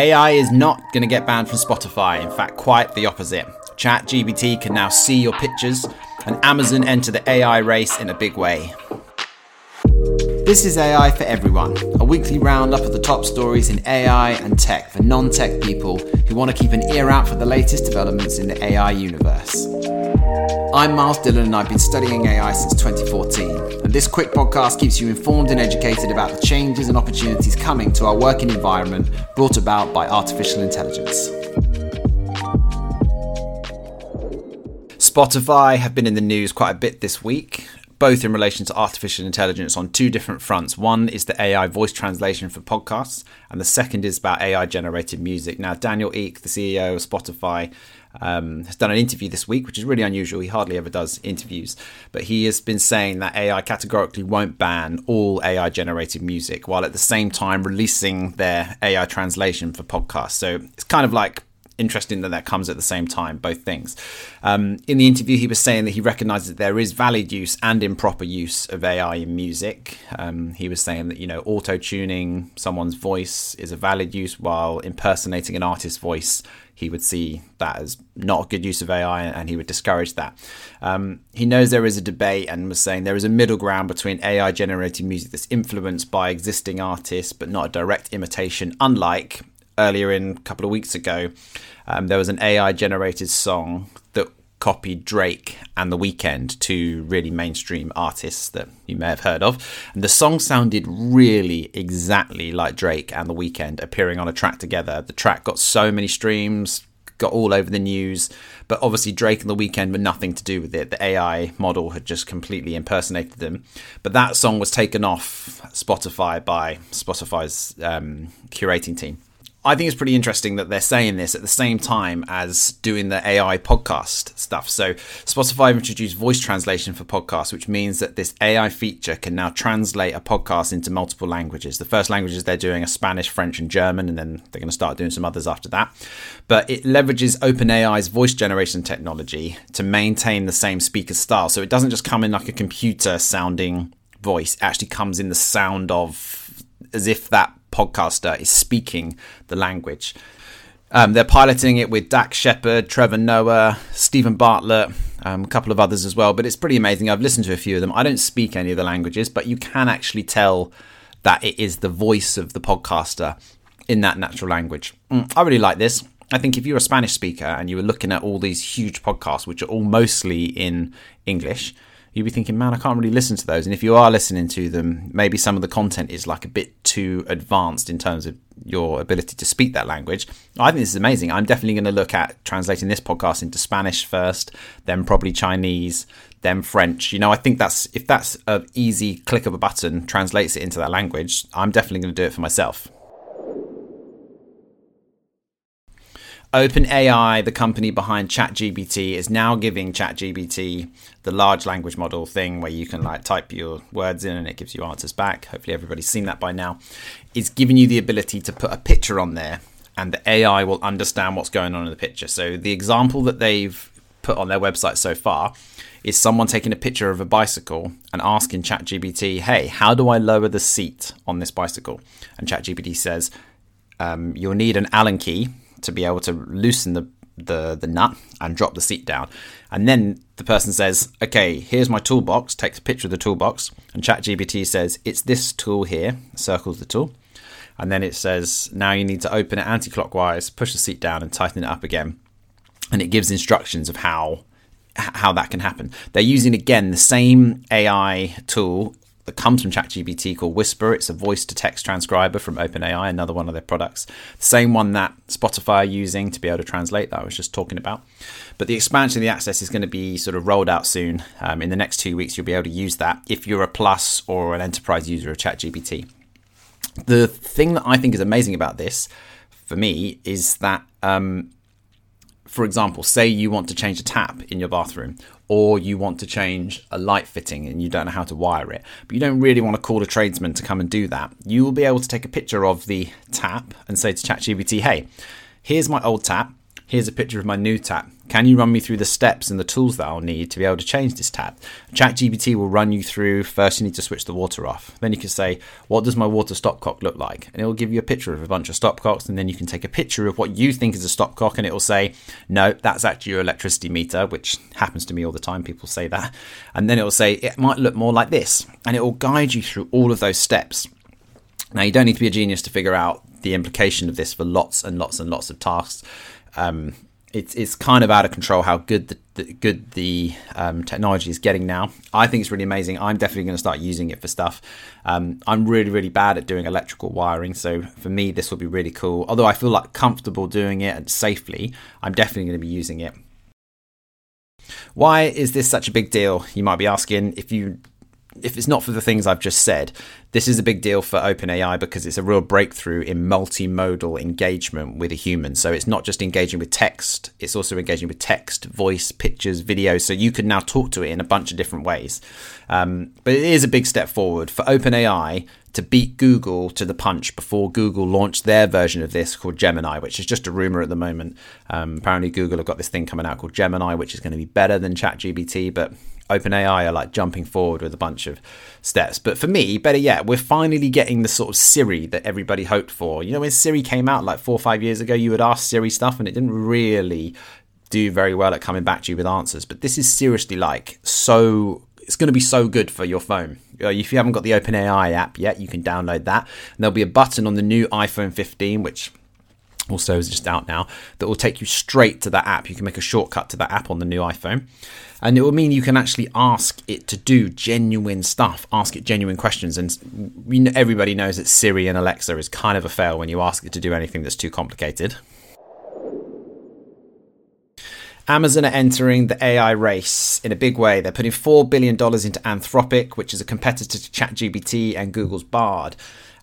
AI is not going to get banned from Spotify. In fact, quite the opposite. ChatGPT can now see your pictures, and Amazon enter the AI race in a big way. This is AI for Everyone, a weekly roundup of the top stories in AI and tech for non tech people who want to keep an ear out for the latest developments in the AI universe. I'm Miles Dillon and I've been studying AI since 2014. And this quick podcast keeps you informed and educated about the changes and opportunities coming to our working environment brought about by artificial intelligence. Spotify have been in the news quite a bit this week, both in relation to artificial intelligence on two different fronts. One is the AI voice translation for podcasts, and the second is about AI generated music. Now, Daniel Ek, the CEO of Spotify, um, has done an interview this week, which is really unusual. He hardly ever does interviews, but he has been saying that AI categorically won't ban all AI generated music, while at the same time releasing their AI translation for podcasts. So it's kind of like interesting that that comes at the same time, both things. Um, in the interview, he was saying that he recognizes that there is valid use and improper use of AI in music. Um, he was saying that, you know, auto tuning someone's voice is a valid use, while impersonating an artist's voice, he would see that as not a good use of AI and he would discourage that. Um, he knows there is a debate and was saying there is a middle ground between AI generated music that's influenced by existing artists but not a direct imitation, unlike earlier in a couple of weeks ago, um, there was an AI generated song that copied Drake and The Weeknd, two really mainstream artists that you may have heard of. And the song sounded really exactly like Drake and The Weeknd appearing on a track together. The track got so many streams, got all over the news, but obviously Drake and The Weeknd were nothing to do with it. The AI model had just completely impersonated them. But that song was taken off Spotify by Spotify's um, curating team. I think it's pretty interesting that they're saying this at the same time as doing the AI podcast stuff. So, Spotify introduced voice translation for podcasts, which means that this AI feature can now translate a podcast into multiple languages. The first languages they're doing are Spanish, French, and German, and then they're going to start doing some others after that. But it leverages OpenAI's voice generation technology to maintain the same speaker style. So, it doesn't just come in like a computer sounding voice, it actually comes in the sound of as if that podcaster is speaking the language. Um, they're piloting it with Dax Shepard, Trevor Noah, Steven Bartlett, um, a couple of others as well. But it's pretty amazing. I've listened to a few of them. I don't speak any of the languages, but you can actually tell that it is the voice of the podcaster in that natural language. Mm, I really like this. I think if you're a Spanish speaker and you were looking at all these huge podcasts, which are all mostly in English, you'd be thinking, man, I can't really listen to those. And if you are listening to them, maybe some of the content is like a bit too advanced in terms of your ability to speak that language. I think this is amazing. I'm definitely going to look at translating this podcast into Spanish first, then probably Chinese, then French. You know, I think that's if that's an easy click of a button translates it into that language, I'm definitely going to do it for myself. OpenAI, the company behind ChatGPT, is now giving ChatGPT the large language model thing where you can like type your words in and it gives you answers back. Hopefully, everybody's seen that by now. It's giving you the ability to put a picture on there and the AI will understand what's going on in the picture. So, the example that they've put on their website so far is someone taking a picture of a bicycle and asking ChatGPT, hey, how do I lower the seat on this bicycle? And ChatGPT says, um, you'll need an Allen key to be able to loosen the, the, the nut and drop the seat down. And then the person says, okay, here's my toolbox, takes a picture of the toolbox, and ChatGPT says, it's this tool here, circles the tool. And then it says, now you need to open it anti clockwise, push the seat down, and tighten it up again. And it gives instructions of how how that can happen. They're using again the same AI tool that comes from ChatGPT called Whisper. It's a voice to text transcriber from OpenAI, another one of their products. The same one that Spotify are using to be able to translate that I was just talking about. But the expansion of the access is going to be sort of rolled out soon. Um, in the next two weeks, you'll be able to use that if you're a plus or an enterprise user of ChatGPT. The thing that I think is amazing about this, for me, is that um, for example, say you want to change a tap in your bathroom, or you want to change a light fitting and you don't know how to wire it, but you don't really want to call a tradesman to come and do that, you will be able to take a picture of the tap and say to ChatGPT, hey, here's my old tap. Here's a picture of my new tap. Can you run me through the steps and the tools that I'll need to be able to change this tap? ChatGPT will run you through. First, you need to switch the water off. Then you can say, What does my water stopcock look like? And it will give you a picture of a bunch of stopcocks. And then you can take a picture of what you think is a stopcock and it will say, No, that's actually your electricity meter, which happens to me all the time. People say that. And then it will say, It might look more like this. And it will guide you through all of those steps. Now, you don't need to be a genius to figure out the implication of this for lots and lots and lots of tasks. Um, it's it's kind of out of control how good the, the good the um, technology is getting now. I think it's really amazing. I'm definitely going to start using it for stuff. Um, I'm really really bad at doing electrical wiring, so for me this will be really cool. Although I feel like comfortable doing it and safely, I'm definitely going to be using it. Why is this such a big deal? You might be asking. If you if it's not for the things I've just said, this is a big deal for OpenAI because it's a real breakthrough in multimodal engagement with a human. So it's not just engaging with text, it's also engaging with text, voice, pictures, video. So you can now talk to it in a bunch of different ways. Um, but it is a big step forward for OpenAI to beat Google to the punch before Google launched their version of this called Gemini, which is just a rumor at the moment. Um, apparently, Google have got this thing coming out called Gemini, which is going to be better than ChatGPT, but OpenAI are like jumping forward with a bunch of steps. But for me, better yet, we're finally getting the sort of Siri that everybody hoped for. You know, when Siri came out like four or five years ago, you would ask Siri stuff and it didn't really do very well at coming back to you with answers. But this is seriously like so. It's going to be so good for your phone. Uh, if you haven't got the OpenAI app yet, you can download that. And there'll be a button on the new iPhone 15, which also is just out now, that will take you straight to that app. You can make a shortcut to that app on the new iPhone. And it will mean you can actually ask it to do genuine stuff, ask it genuine questions. And everybody knows that Siri and Alexa is kind of a fail when you ask it to do anything that's too complicated. Amazon are entering the AI race in a big way. They're putting $4 billion into Anthropic, which is a competitor to ChatGPT and Google's Bard.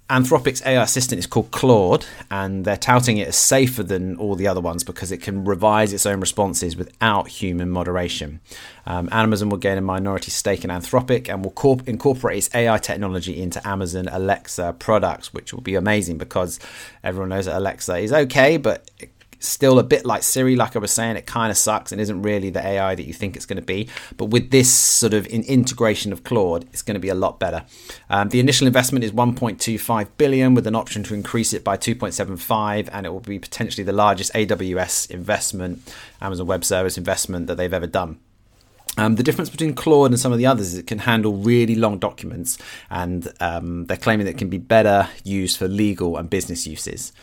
Anthropic's AI assistant is called Claude, and they're touting it as safer than all the other ones because it can revise its own responses without human moderation. Um, Amazon will gain a minority stake in Anthropic and will corp- incorporate its AI technology into Amazon Alexa products, which will be amazing because everyone knows that Alexa is okay, but still a bit like Siri, like I was saying, it kind of sucks and isn't really the AI that you think it's going to be. But with this sort of in integration of Claude, it's going to be a lot better. Um, the initial investment is 1.25 billion, with an option to increase it by 2.75, and it will be potentially the largest AWS investment, Amazon Web Service investment that they've ever done. Um, the difference between Claude and some of the others is it can handle really long documents, and um, they're claiming that it can be better used for legal and business uses.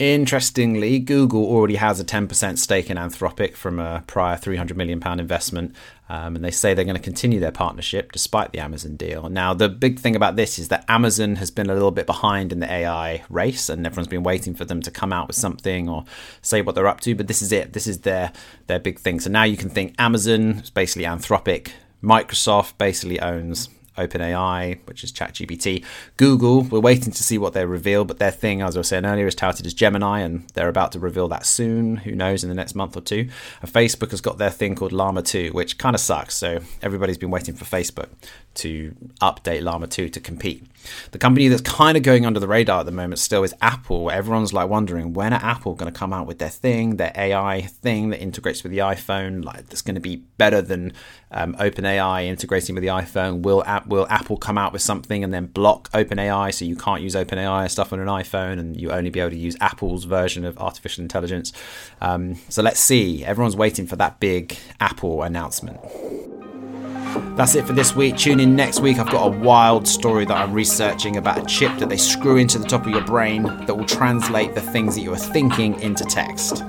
Interestingly, Google already has a 10% stake in Anthropic from a prior £300 million investment, um, and they say they're going to continue their partnership despite the Amazon deal. Now, the big thing about this is that Amazon has been a little bit behind in the AI race, and everyone's been waiting for them to come out with something or say what they're up to, but this is it. This is their, their big thing. So now you can think Amazon is basically Anthropic, Microsoft basically owns OpenAI, which is ChatGPT. Google, we're waiting to see what they reveal, but their thing, as I was saying earlier, is touted as Gemini, and they're about to reveal that soon. Who knows in the next month or two? And Facebook has got their thing called Llama 2, which kind of sucks. So everybody's been waiting for Facebook to update Llama 2 to compete. The company that's kind of going under the radar at the moment still is Apple. Everyone's like wondering when are Apple going to come out with their thing, their AI thing that integrates with the iPhone, like that's going to be better than um, OpenAI integrating with the iPhone. Will will Apple come out with something and then block OpenAI so you can't use OpenAI stuff on an iPhone and you only be able to use Apple's version of artificial intelligence? Um, so let's see. Everyone's waiting for that big Apple announcement. That's it for this week. Tune in next week. I've got a wild story that I'm researching about a chip that they screw into the top of your brain that will translate the things that you are thinking into text.